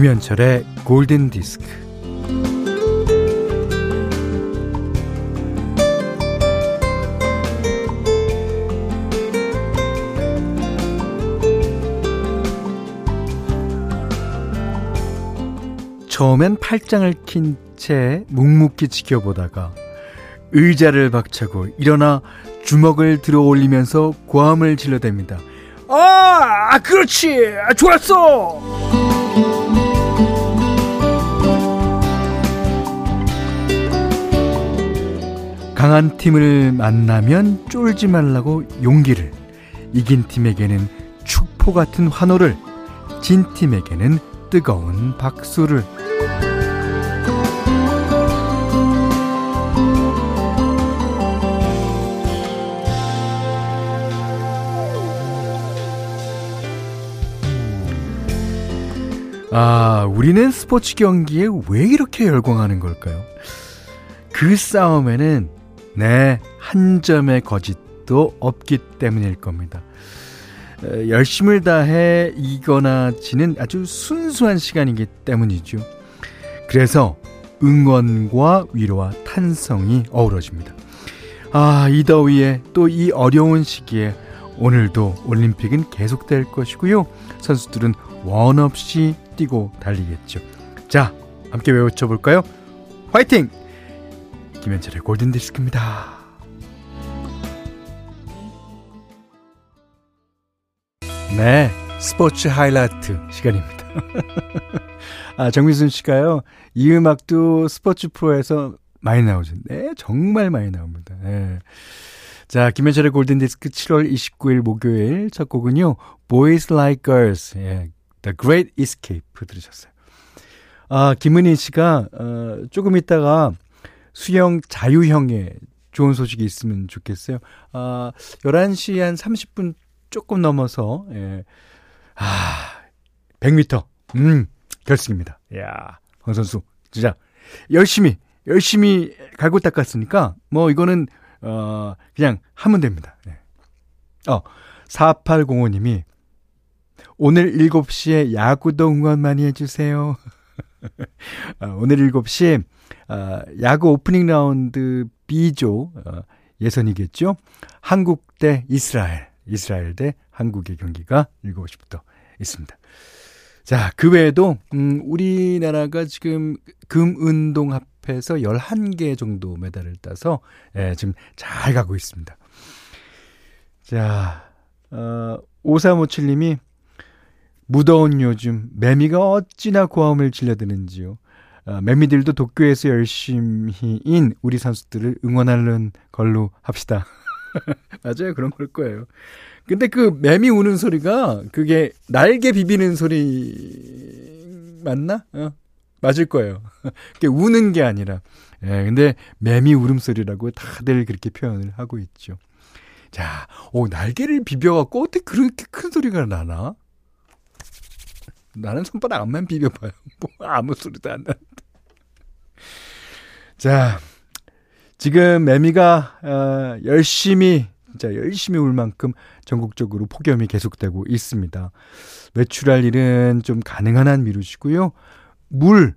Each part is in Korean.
김현철의 골든 디스크. 처음엔 팔짱을 낀 채 묵묵히 지켜보다가 의자를 박차고 일어나 주먹을 들어 올리면서 고함을 질러댑니다. 아, 그렇지! 좋았어! 강한 팀을 만나면 쫄지 말라고 용기를, 이긴 팀에게는 축포 같은 환호를, 진 팀에게는 뜨거운 박수를. 아, 우리는 스포츠 경기에 왜 이렇게 열광하는 걸까요? 그 싸움에는, 네, 한 점의 거짓도 없기 때문일 겁니다. 열심을 다해 이거나 지는 아주 순수한 시간이기 때문이죠. 그래서 응원과 위로와 탄성이 어우러집니다. 아, 이 더위에 또 이 어려운 시기에 오늘도 올림픽은 계속될 것이고요. 선수들은 원 없이 뛰고 달리겠죠. 자, 함께 외쳐볼까요? 화이팅! 김현철의 골든디스크입니다. 네, 스포츠 하이라이트 시간입니다. 아, 정미순 씨가요, 이 음악도 스포츠 프로에서 많이 나오죠. 네, 정말 많이 나옵니다. 네. 자, 김현철의 골든디스크 7월 29일 목요일 첫 곡은요, Boys Like Girls, 예, The Great Escape 들으셨어요. 아, 김은희 씨가, 어, 조금 있다가 수영 자유형에 좋은 소식이 있으면 좋겠어요. 아, 11시 한 30분 조금 넘어서, 예. 아, 100m. 음, 결승입니다. 야 황 선수. 진짜 열심히, 열심히 갈고 닦았으니까, 뭐, 이거는, 어, 그냥 하면 됩니다. 예. 어, 4805님이, 오늘 7시에 야구도 응원 많이 해주세요. 아, 오늘 7시에 아, 야구 오프닝 라운드 B조 어, 예선이겠죠. 한국 대 이스라엘, 이스라엘 대 한국의 경기가 7시부터 있습니다. 자, 그 외에도 음, 우리나라가 지금 금운동 합해서 11개 정도 메달을 따서 예, 지금 잘 가고 있습니다. 자, 어, 5357님이 무더운 요즘 매미가 어찌나 고함을 질러드는지요. 아, 매미들도 도쿄에서 열심히인 우리 선수들을 응원하는 걸로 합시다. 맞아요. 그런 걸 거예요. 근데 그 매미 우는 소리가 그게 날개 비비는 소리 맞나? 어, 맞을 거예요. 그게 우는 게 아니라. 예, 근데 매미 울음소리라고 다들 그렇게 표현을 하고 있죠. 자, 오, 날개를 비벼갖고 어떻게 그렇게 큰 소리가 나나? 나는 손바닥 앞만 비벼봐요. 뭐 아무 소리도 안 나는데. 자, 지금 매미가 어, 열심히 진짜 열심히 울 만큼 전국적으로 폭염이 계속되고 있습니다. 외출할 일은 좀 가능한 한 미루시고요. 물,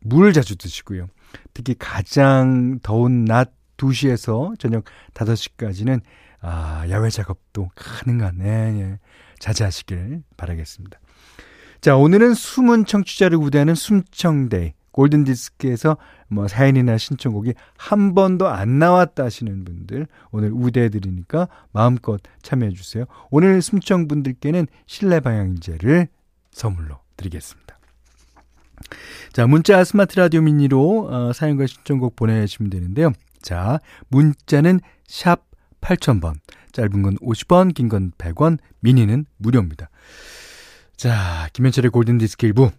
물 자주 드시고요. 특히 가장 더운 낮 2시에서 저녁 5시까지는 아, 야외 작업도 가능한 예, 예, 자제하시길 바라겠습니다. 자, 오늘은 숨은 청취자를 우대하는 숨청데이. 골든디스크에서 뭐 사연이나 신청곡이 한 번도 안 나왔다 하시는 분들 오늘 우대해드리니까 마음껏 참여해주세요. 오늘 숨청분들께는 실내 방향제를 선물로 드리겠습니다. 자, 문자 스마트 라디오 미니로 어, 사연과 신청곡 보내주시면 되는데요. 자, 문자는 샵 8000번, 짧은 건 50원, 긴 건 100원, 미니는 무료입니다. 자, 김현철의 골든디스크 1부.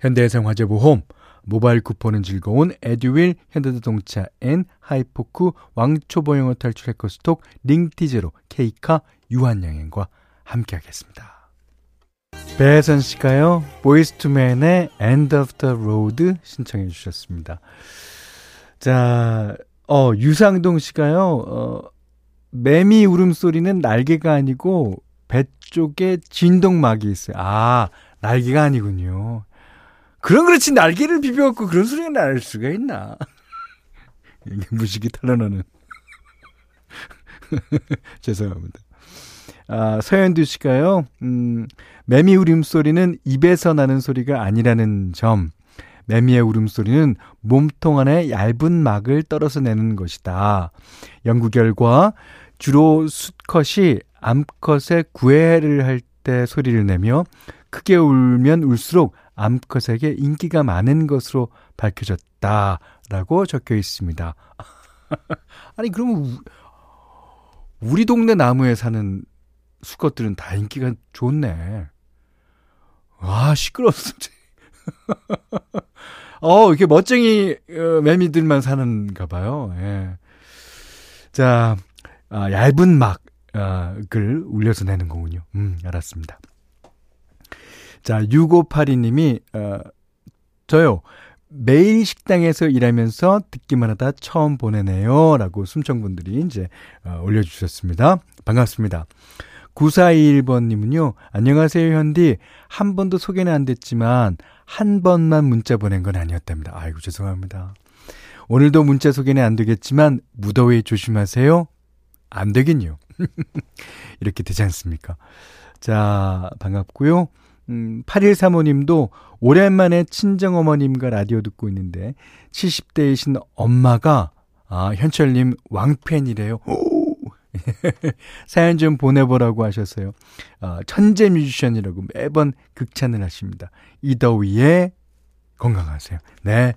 현대해상화재보험, 모바일 쿠폰은 즐거운 에듀윌, 현대자동차 N, 하이포크, 왕초보영어 탈출 해커스톡, 링티제로, 케이카, 유한양행과 함께하겠습니다. 배혜선 씨가요, 보이스투맨의 End of the Road 신청해 주셨습니다. 자, 어, 유상동 씨가요, 어, 매미 울음소리는 날개가 아니고 배 쪽에 진동막이 있어요. 아, 날개가 아니군요. 그런 그렇지 날개를 비벼갖고 그런 소리가 날 수가 있나. 이게 무식이 탄로나는. 죄송합니다. 아, 서현두 씨가요, 음, 매미 울음소리는 입에서 나는 소리가 아니라는 점. 매미의 울음소리는 몸통 안에 얇은 막을 떨어서 내는 것이다. 연구 결과 주로 수컷이 암컷의 구애를 할 때 소리를 내며 크게 울면 울수록 암컷에게 인기가 많은 것으로 밝혀졌다라고 적혀 있습니다. 아니 그러면 우 리 동네 나무에 사는 수컷들은 다 인기가 좋네. 와 시끄럽어. 어 이렇게 멋쟁이 어, 매미들만 사는가 봐요. 예. 자 아, 얇은 막 을 아, 울려서 내는 거군요. 음 알았습니다. 자, 6582님이, 어, 저요, 매일 식당에서 일하면서 듣기만 하다 처음 보내네요. 라고 숨청분들이 이제, 어, 올려주셨습니다. 반갑습니다. 9421번님은요, 안녕하세요, 현디. 한 번도 소개는 안 됐지만, 한 번만 문자 보낸 건 아니었답니다. 아이고, 죄송합니다. 오늘도 문자 소개는 안 되겠지만, 무더위 조심하세요. 안 되긴요. 이렇게 되지 않습니까? 자, 반갑고요. 음, 8135님도 오랜만에 친정어머님과 라디오 듣고 있는데 70대이신 엄마가 아, 현철님 왕팬이래요. 사연 좀 보내보라고 하셨어요. 아, 천재 뮤지션이라고 매번 극찬을 하십니다. 이 더위에 건강하세요. 네.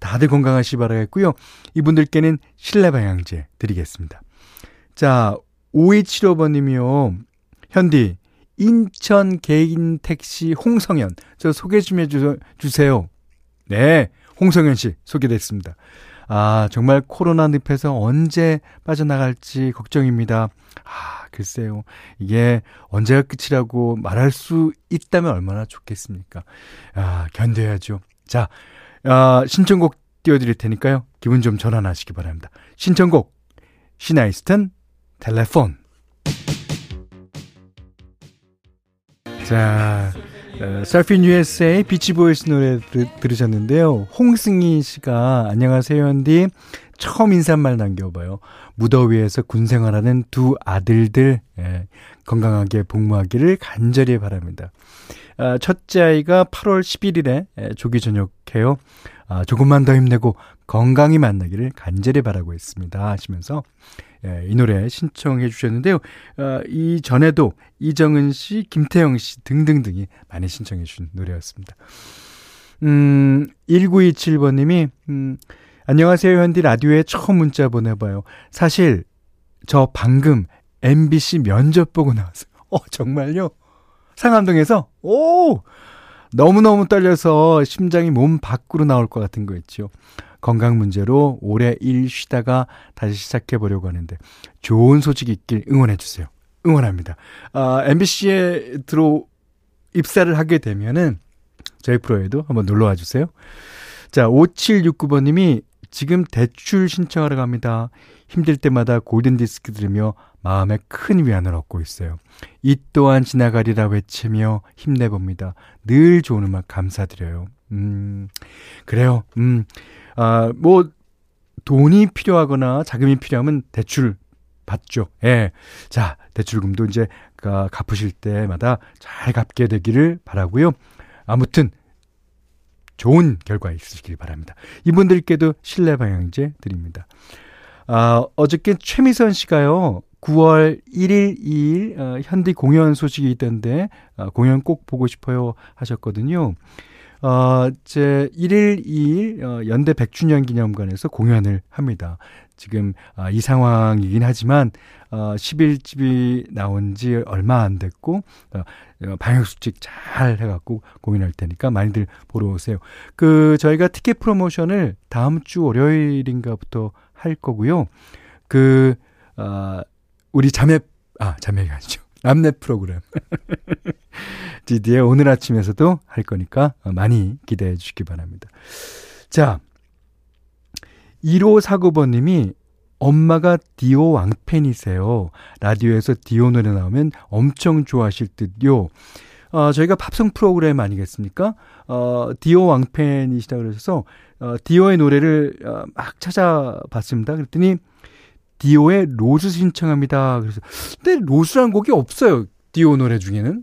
다들 건강하시 바라겠고요. 이분들께는 실내 방향제 드리겠습니다. 자, 5275번님이요. 현디, 인천 개인 택시 홍성현. 저 소개 좀 해주세요. 네. 홍성현 씨 소개됐습니다. 아, 정말 코로나 늪에서 언제 빠져나갈지 걱정입니다. 아, 글쎄요. 이게 언제가 끝이라고 말할 수 있다면 얼마나 좋겠습니까? 아, 견뎌야죠. 자, 아, 신청곡 띄워드릴 테니까요. 기분 좀 전환하시기 바랍니다. 신청곡, Sheena Easton, Telefone. 자, 어, Surfin' USA Beach Boys 노래 들, 들으셨는데요. 홍승희 씨가 안녕하세요 현디 처음 인사말 남겨봐요. 무더위에서 군 생활하는 두 아들들 예, 건강하게 복무하기를 간절히 바랍니다. 아, 첫째 아이가 8월 11일에 예, 조기 전역해요. 아, 조금만 더 힘내고 건강히 만나기를 간절히 바라고 있습니다. 하시면서 예, 이 노래 신청해 주셨는데요. 어, 이 전에도 이정은 씨, 김태영 씨 등등등이 많이 신청해 주신 노래였습니다. 음, 1927번님이, 음, 안녕하세요, 현디 라디오에 처음 문자 보내봐요. 사실, 저 방금 MBC 면접 보고 나왔어요. 어, 정말요? 상암동에서? 오! 너무너무 떨려서 심장이 몸 밖으로 나올 것 같은 거 있죠. 건강 문제로 올해 일 쉬다가 다시 시작해 보려고 하는데 좋은 소식 있길 응원해 주세요. 응원합니다. 아, MBC에 들어 입사를 하게 되면은 저희 프로에도 한번 놀러 와 주세요. 자, 5769번 님이 지금 대출 신청하러 갑니다. 힘들 때마다 골든 디스크 들으며 마음에 큰 위안을 얻고 있어요. 이 또한 지나가리라 외치며 힘내봅니다. 늘 좋은 음악 감사드려요. 음, 그래요. 음, 아, 뭐, 돈이 필요하거나 자금이 필요하면 대출 받죠. 예. 자, 대출금도 이제 갚으실 때마다 잘 갚게 되기를 바라고요. 아무튼 좋은 결과 있으시길 바랍니다. 이분들께도 실내 방향제 드립니다. 아, 어저께 최미선 씨가요. 9월 1일, 2일 어, 현디 공연 소식이 있던데 어, 공연 꼭 보고 싶어요 하셨거든요. 어, 제 1일, 2일 어, 연대 100주년 기념관에서 공연을 합니다. 지금 어, 이 상황이긴 하지만 어, 10일집이 나온 지 얼마 안 됐고 어, 어, 방역 수칙 잘 해갖고 공연할 테니까 많이들 보러 오세요. 그 저희가 티켓 프로모션을 다음 주 월요일인가부터 할 거고요. 그 어, 우리 자매 아 자매가 아니죠. 남매 프로그램. 디디의 오늘 아침에서도 할 거니까 많이 기대해 주시기 바랍니다. 자, 1549번님이 엄마가 디오 왕팬이세요. 라디오에서 디오 노래 나오면 엄청 좋아하실 듯요. 어, 저희가 팝송 프로그램 아니겠습니까? 어, 디오 왕팬이시다 그러셔서, 어, 디오의 노래를 어, 막 찾아봤습니다. 그랬더니, 디오의 Rose 신청합니다. 그래서, 근데 Rose란 곡이 없어요. 디오 노래 중에는.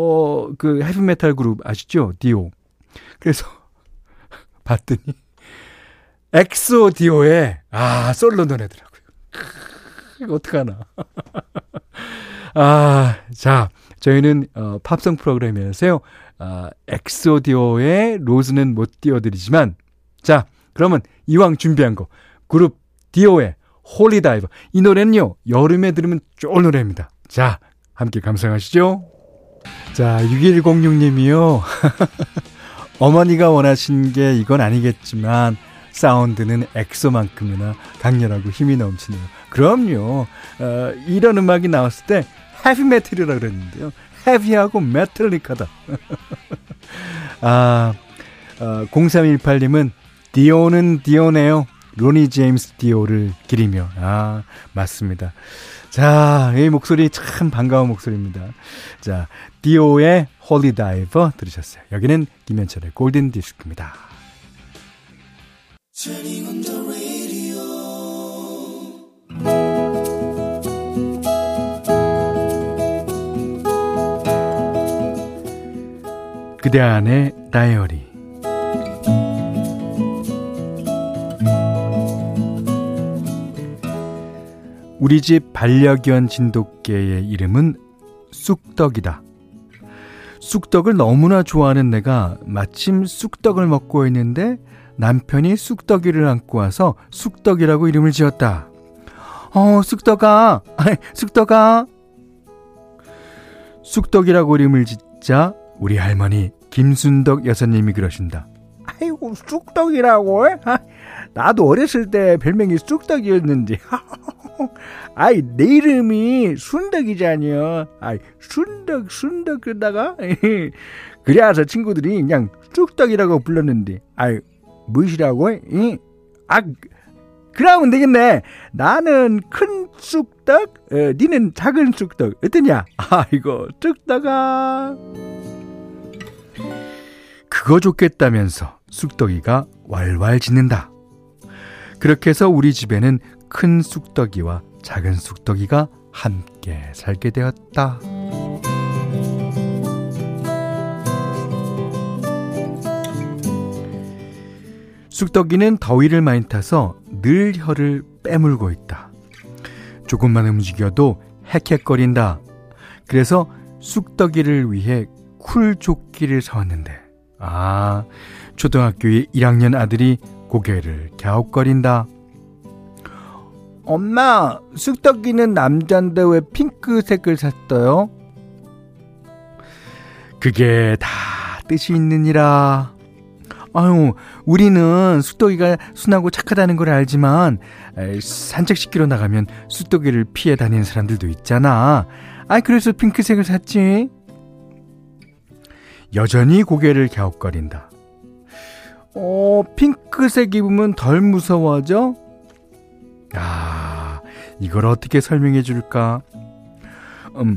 어, 그 헤비메탈 그룹 아시죠? 디오. 그래서, 봤더니, 엑소 디오의, 아, 솔로 노래더라고요. 이거 어떡하나. 아, 자, 저희는 어, 팝송 프로그램이라서요. 어, 엑소 디오의 Rose는 못 띄워드리지만 자, 그러면 이왕 준비한 거 그룹 디오의 Holy Diver 이 노래는요 여름에 들으면 좋은 노래입니다. 자, 함께 감상하시죠. 자, 6106님이요. 어머니가 원하신 게 이건 아니겠지만 사운드는 엑소만큼이나 강렬하고 힘이 넘치네요. 그럼요. 어, 이런 음악이 나왔을 때 헤비 메탈이라 그랬는데요. heavy하고 metallic하다. 아, 어, 0318님은 디오는 디오네요. 로니 제임스 디오를 기리며. 아, 맞습니다. 자, 이 목소리 참 반가운 목소리입니다. 자, 디오의 Holy Diver 들으셨어요. 여기는 김현철의 골든 디스크입니다. 그대 안의 다이어리 우리 집 반려견 진돗개의 이름은 쑥떡이다. 쑥떡을 너무나 좋아하는 내가 마침 쑥떡을 먹고 있는데 남편이 쑥떡이를 안고 와서 쑥떡이라고 이름을 지었다. 어, 쑥떡아, 쑥떡아. 쑥떡이라고 이름을 짓자 우리 할머니 김순덕 여사님이 그러신다. 아이고 쑥떡이라고? 아, 나도 어렸을 때 별명이 쑥떡이었는데. 아이 내 이름이 순덕이잖여. 아이 순덕 순덕 그러다가 그래서 친구들이 그냥 쑥떡이라고 불렀는데. 아이 무엇이라고? 아 그러면 되겠네. 나는 큰 쑥떡, 어, 니는 작은 쑥떡. 어떠냐? 아이고 쑥떡아. 그거 좋겠다면서 쑥떡이가 왈왈 짖는다. 그렇게 해서 우리 집에는 큰 쑥떡이와 작은 쑥떡이가 함께 살게 되었다. 쑥떡이는 더위를 많이 타서 늘 혀를 빼물고 있다. 조금만 움직여도 헥헥거린다. 그래서 쑥떡이를 위해 쿨조끼를 사왔는데 아, 초등학교 1학년 아들이 고개를 갸웃거린다. 엄마, 쑥떡이는 남잔데 왜 핑크색을 샀어요? 그게 다 뜻이 있느니라. 아유, 우리는 쑥떡이가 순하고 착하다는 걸 알지만 산책시키러 나가면 쑥떡이를 피해 다니는 사람들도 있잖아. 아, 그래서 핑크색을 샀지. 여전히 고개를 갸웃거린다. 어, 핑크색 입으면 덜 무서워져? 아, 이걸 어떻게 설명해 줄까? 음,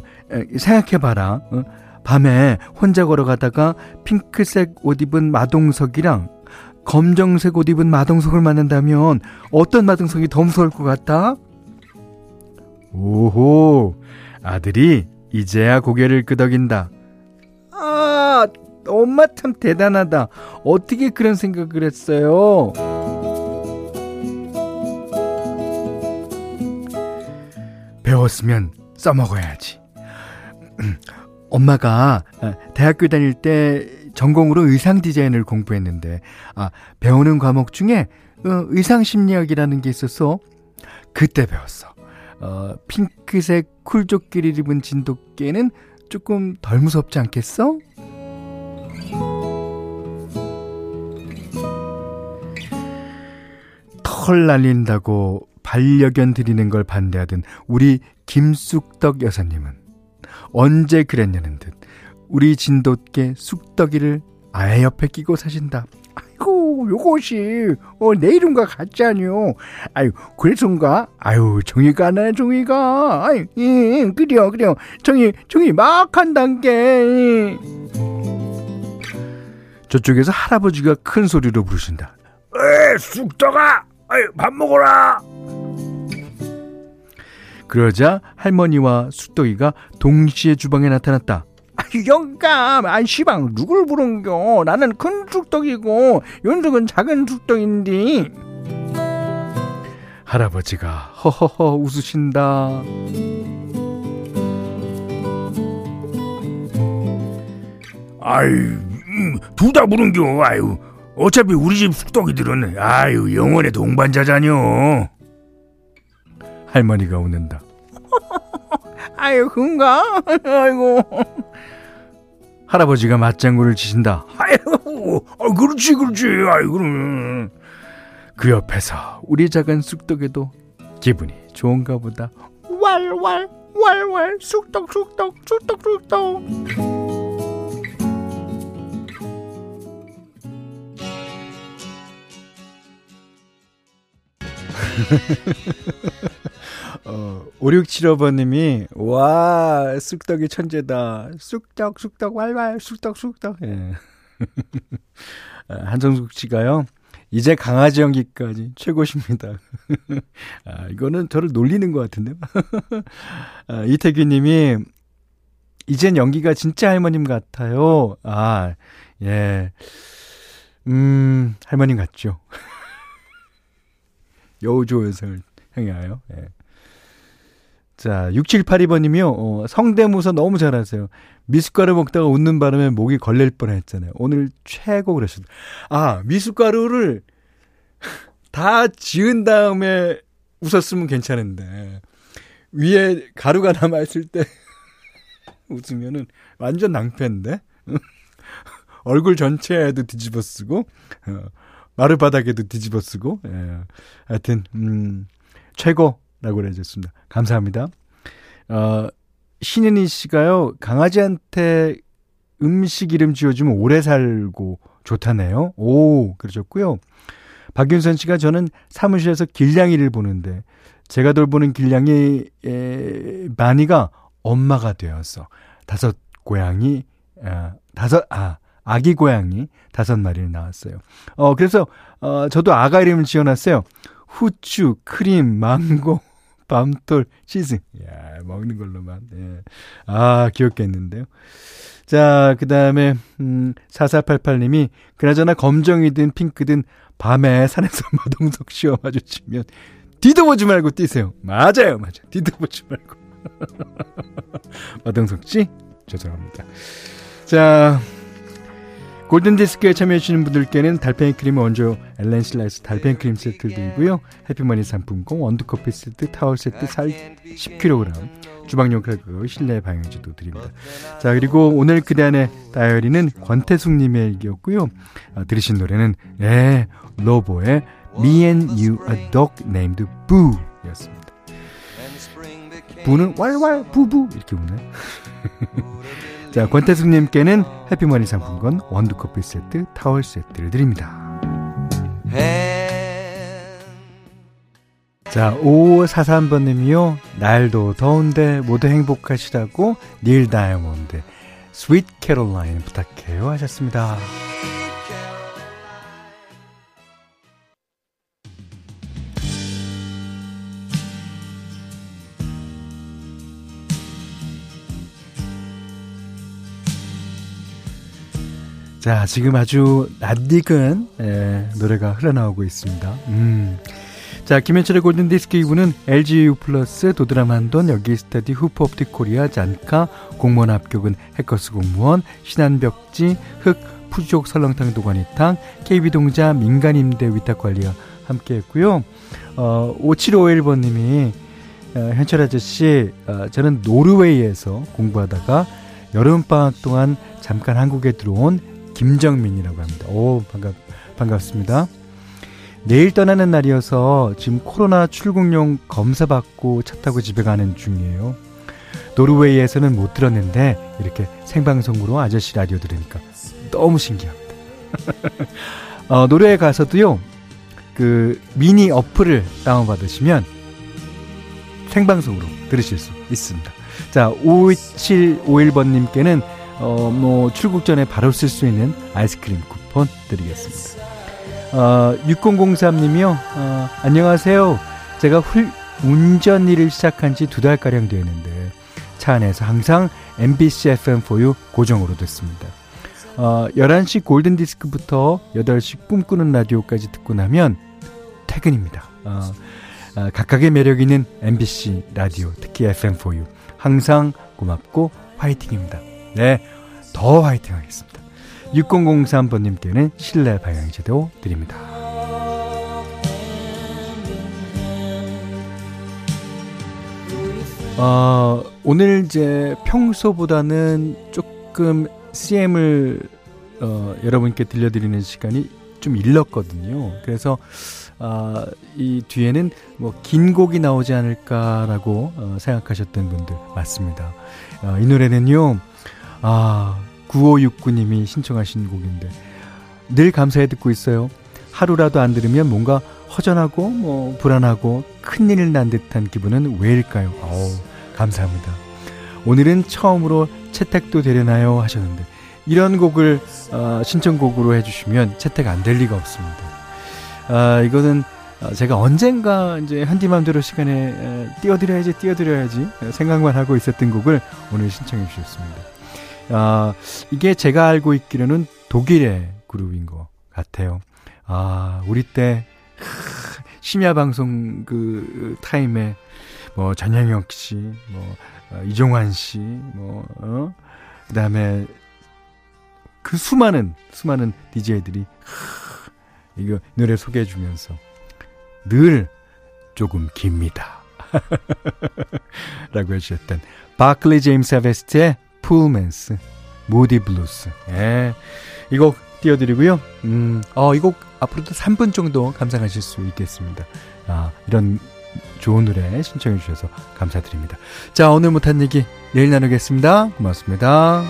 생각해봐라. 어? 밤에 혼자 걸어가다가 핑크색 옷 입은 마동석이랑 검정색 옷 입은 마동석을 만난다면 어떤 마동석이 더 무서울 것 같다? 오호, 아들이 이제야 고개를 끄덕인다. 아, 엄마 참 대단하다. 어떻게 그런 생각을 했어요? 배웠으면 써먹어야지. 엄마가 어, 대학교 다닐 때 전공으로 의상 디자인을 공부했는데, 아, 배우는 과목 중에 어, 의상 심리학이라는 게 있어서 그때 배웠어. 어, 핑크색 쿨조끼를 입은 진돗개는 조금 덜 무섭지 않겠어? 털 날린다고 반려견 드리는 걸 반대하던 우리 김쑥덕 여사님은 언제 그랬냐는 듯 우리 진돗개 쑥덕이를 아예 옆에 끼고 사신다. 아이고 요것이, 어, 내 이름과 같지 않요 아유, 그래서인가? 아유, 정이가 나 정이가. 아유, 예, 그래요, 그래요. 정이, 정이 막 한단 게. 저쪽에서 할아버지가 큰 소리로 부르신다. 에, 쑥떡아! 아유, 밥 먹어라! 그러자 할머니와 쑥떡이가 동시에 주방에 나타났다. 영감, 아 시방 누굴 부른겨? 나는 큰 쑥떡이고 연숙은 작은 쑥떡인데. 할아버지가 허허허 웃으신다. 아유, 음, 둘다 부른겨. 아유, 어차피 우리 집 쑥떡이들은 아유 영원의 동반자자녀. 할머니가 웃는다. 아유, 그런가? 아이고. 할아버지가 맞장구를 치신다. 아이고, 아, 그렇지, 그렇지. 아이고, 그럼. 그 옆에서 우리 작은 쑥떡에도 기분이 좋은가 보다. 왈왈, 왈왈, 쑥떡, 쑥떡, 쑥떡, 쑥떡. 어, 5675번님이, 와, 쑥떡이 천재다. 쑥떡, 쑥떡, 왈왈, 쑥떡, 쑥떡. 예. 한정숙 씨가요, 이제 강아지 연기까지 최고십니다. 아, 이거는 저를 놀리는 것 같은데요. 아, 이태규 님이, 이젠 연기가 진짜 할머님 같아요. 아, 예. 음, 할머님 같죠. 여우조 여성을 향하여. 예. 자, 6782번님이요. 어, 성대모사 너무 잘하세요. 미숫가루 먹다가 웃는 바람에 목이 걸릴 뻔 했잖아요. 오늘 최고 그러셨다. 아, 미숫가루를 다 지은 다음에 웃었으면 괜찮은데, 위에 가루가 남아 있을 때 웃으면은 완전 낭패인데? 얼굴 전체에도 뒤집어 쓰고, 어, 마루바닥에도 뒤집어 쓰고, 예. 하여튼, 음, 최고라고 해줬습니다. 감사합니다. 어, 신은희 씨가요, 강아지한테 음식 이름 지어주면 오래 살고 좋다네요. 오, 그러셨고요. 박윤선 씨가 저는 사무실에서 길냥이를 보는데, 제가 돌보는 길냥이, 에, 많이가 엄마가 되어서 다섯 고양이, 아, 다섯, 아, 아기 고양이 다섯 마리를 낳았어요. 어, 그래서, 어, 저도 아가 이름을 지어놨어요. 후추, 크림, 망고, 밤톨, 치즈. 야 먹는 걸로만. 예. 아, 귀엽겠는데요. 자, 그 다음에, 음, 4488님이, 그나저나 검정이든 핑크든 밤에 산에서 마동석 씨와 마주치면, 뒤도보지 말고 뛰세요. 맞아요, 맞아요. 뒤도보지 말고. 마동석 씨, 죄송합니다. 자, 골든디스크에 참여해주시는 분들께는 달팽이 크림 원조 엘렌실라에서 달팽이 크림 세트를 드리고요. 해피머니 상품권, 원두커피 세트, 타월 세트, 살 10kg, 주방용 칼국, 실내 방향제도 드립니다. 자, 그리고 오늘 그대안의 다이어리는 권태숙님의 얘기였고요. 아, 들으신 노래는, 예, 로보의 Me and You a Dog Named Boo 였습니다. 부는 왈왈 부부 이렇게 우네. 자, 권태숙님께는 해피머니 상품권, 원두커피 세트, 타월 세트를 드립니다. 자, 5543번님이요. 날도 더운데 모두 행복하시라고 닐 다이아몬드, Sweet Caroline 부탁해요 하셨습니다. 자, 지금 아주 낯익은 예, 노래가 흘러나오고 있습니다. 음. 자, 김현철의 골든디스크 2부는 LGU 플러스 도드람 한돈 여기 후프 옵틱 코리아 잔카 공무원 합격은 해커스 공무원 신한벽지 흑 푸족 설렁탕 도가니탕 KB동자 민간임대 위탁관리와 함께 했고요. 어, 5751번님이 어, 현철 아저씨 어, 저는 노르웨이에서 공부하다가 여름방학 동안 잠깐 한국에 들어온 김정민이라고 합니다. 오, 반갑, 반갑습니다. 내일 떠나는 날이어서 지금 코로나 출국용 검사 받고 차 타고 집에 가는 중이에요. 노르웨이에서는 못 들었는데 이렇게 생방송으로 아저씨 라디오 들으니까 너무 신기합니다. 어, 노래에 가서도요, 그 미니 어플을 다운받으시면 생방송으로 들으실 수 있습니다. 자, 5751번님께는 어, 뭐 출국 전에 바로 쓸 수 있는 아이스크림 쿠폰 드리겠습니다. 어, 6003님이요. 어, 안녕하세요. 제가 훌, 운전 일을 시작한 지 두 달가량 되었는데 차 안에서 항상 MBC FM4U 고정으로 듣습니다. 어, 11시 골든디스크부터 8시 꿈꾸는 라디오까지 듣고 나면 퇴근입니다. 어, 어, 각각의 매력 있는 MBC 라디오, 특히 FM4U. 항상 고맙고 화이팅입니다. 네, 더 화이팅 하겠습니다. 6003번님께는 실내 방향제도 드립니다. 어, 오늘 이제 평소보다는 조금 CM을 어, 여러분께 들려드리는 시간이 좀 일렀거든요. 그래서 어, 이 뒤에는 뭐 긴 곡이 나오지 않을까라고 어, 생각하셨던 분들 맞습니다. 어, 이 노래는요. 아, 9569님이 신청하신 곡인데 늘 감사해 듣고 있어요. 하루라도 안 들으면 뭔가 허전하고 뭐 불안하고 큰일 난 듯한 기분은 왜일까요? 어우, 감사합니다. 오늘은 처음으로 채택도 되려나요? 하셨는데 이런 곡을 어, 신청곡으로 해주시면 채택 안 될 리가 없습니다. 아, 이거는 제가 언젠가 이제 한디맘대로 시간에 띄워드려야지 띄워드려야지 생각만 하고 있었던 곡을 오늘 신청해 주셨습니다. 아, 이게 제가 알고 있기로는 독일의 그룹인 것 같아요. 아, 우리 때 심야 방송 그 타임에 뭐 전영혁 씨, 뭐 어, 이종환 씨, 뭐 어? 그다음에 그 수많은 수많은 DJ들이 이거 노래 소개해 주면서 늘 조금 깁니다. 라고 해주셨던 바클리 제임스 아베스트의 풀맨스 무디 블루스 예. 이 곡 띄워드리고요. 음, 어, 이 곡 앞으로도 3분 정도 감상하실 수 있겠습니다. 아, 이런 좋은 노래 신청해 주셔서 감사드립니다. 자 오늘 못한 얘기 내일 나누겠습니다. 고맙습니다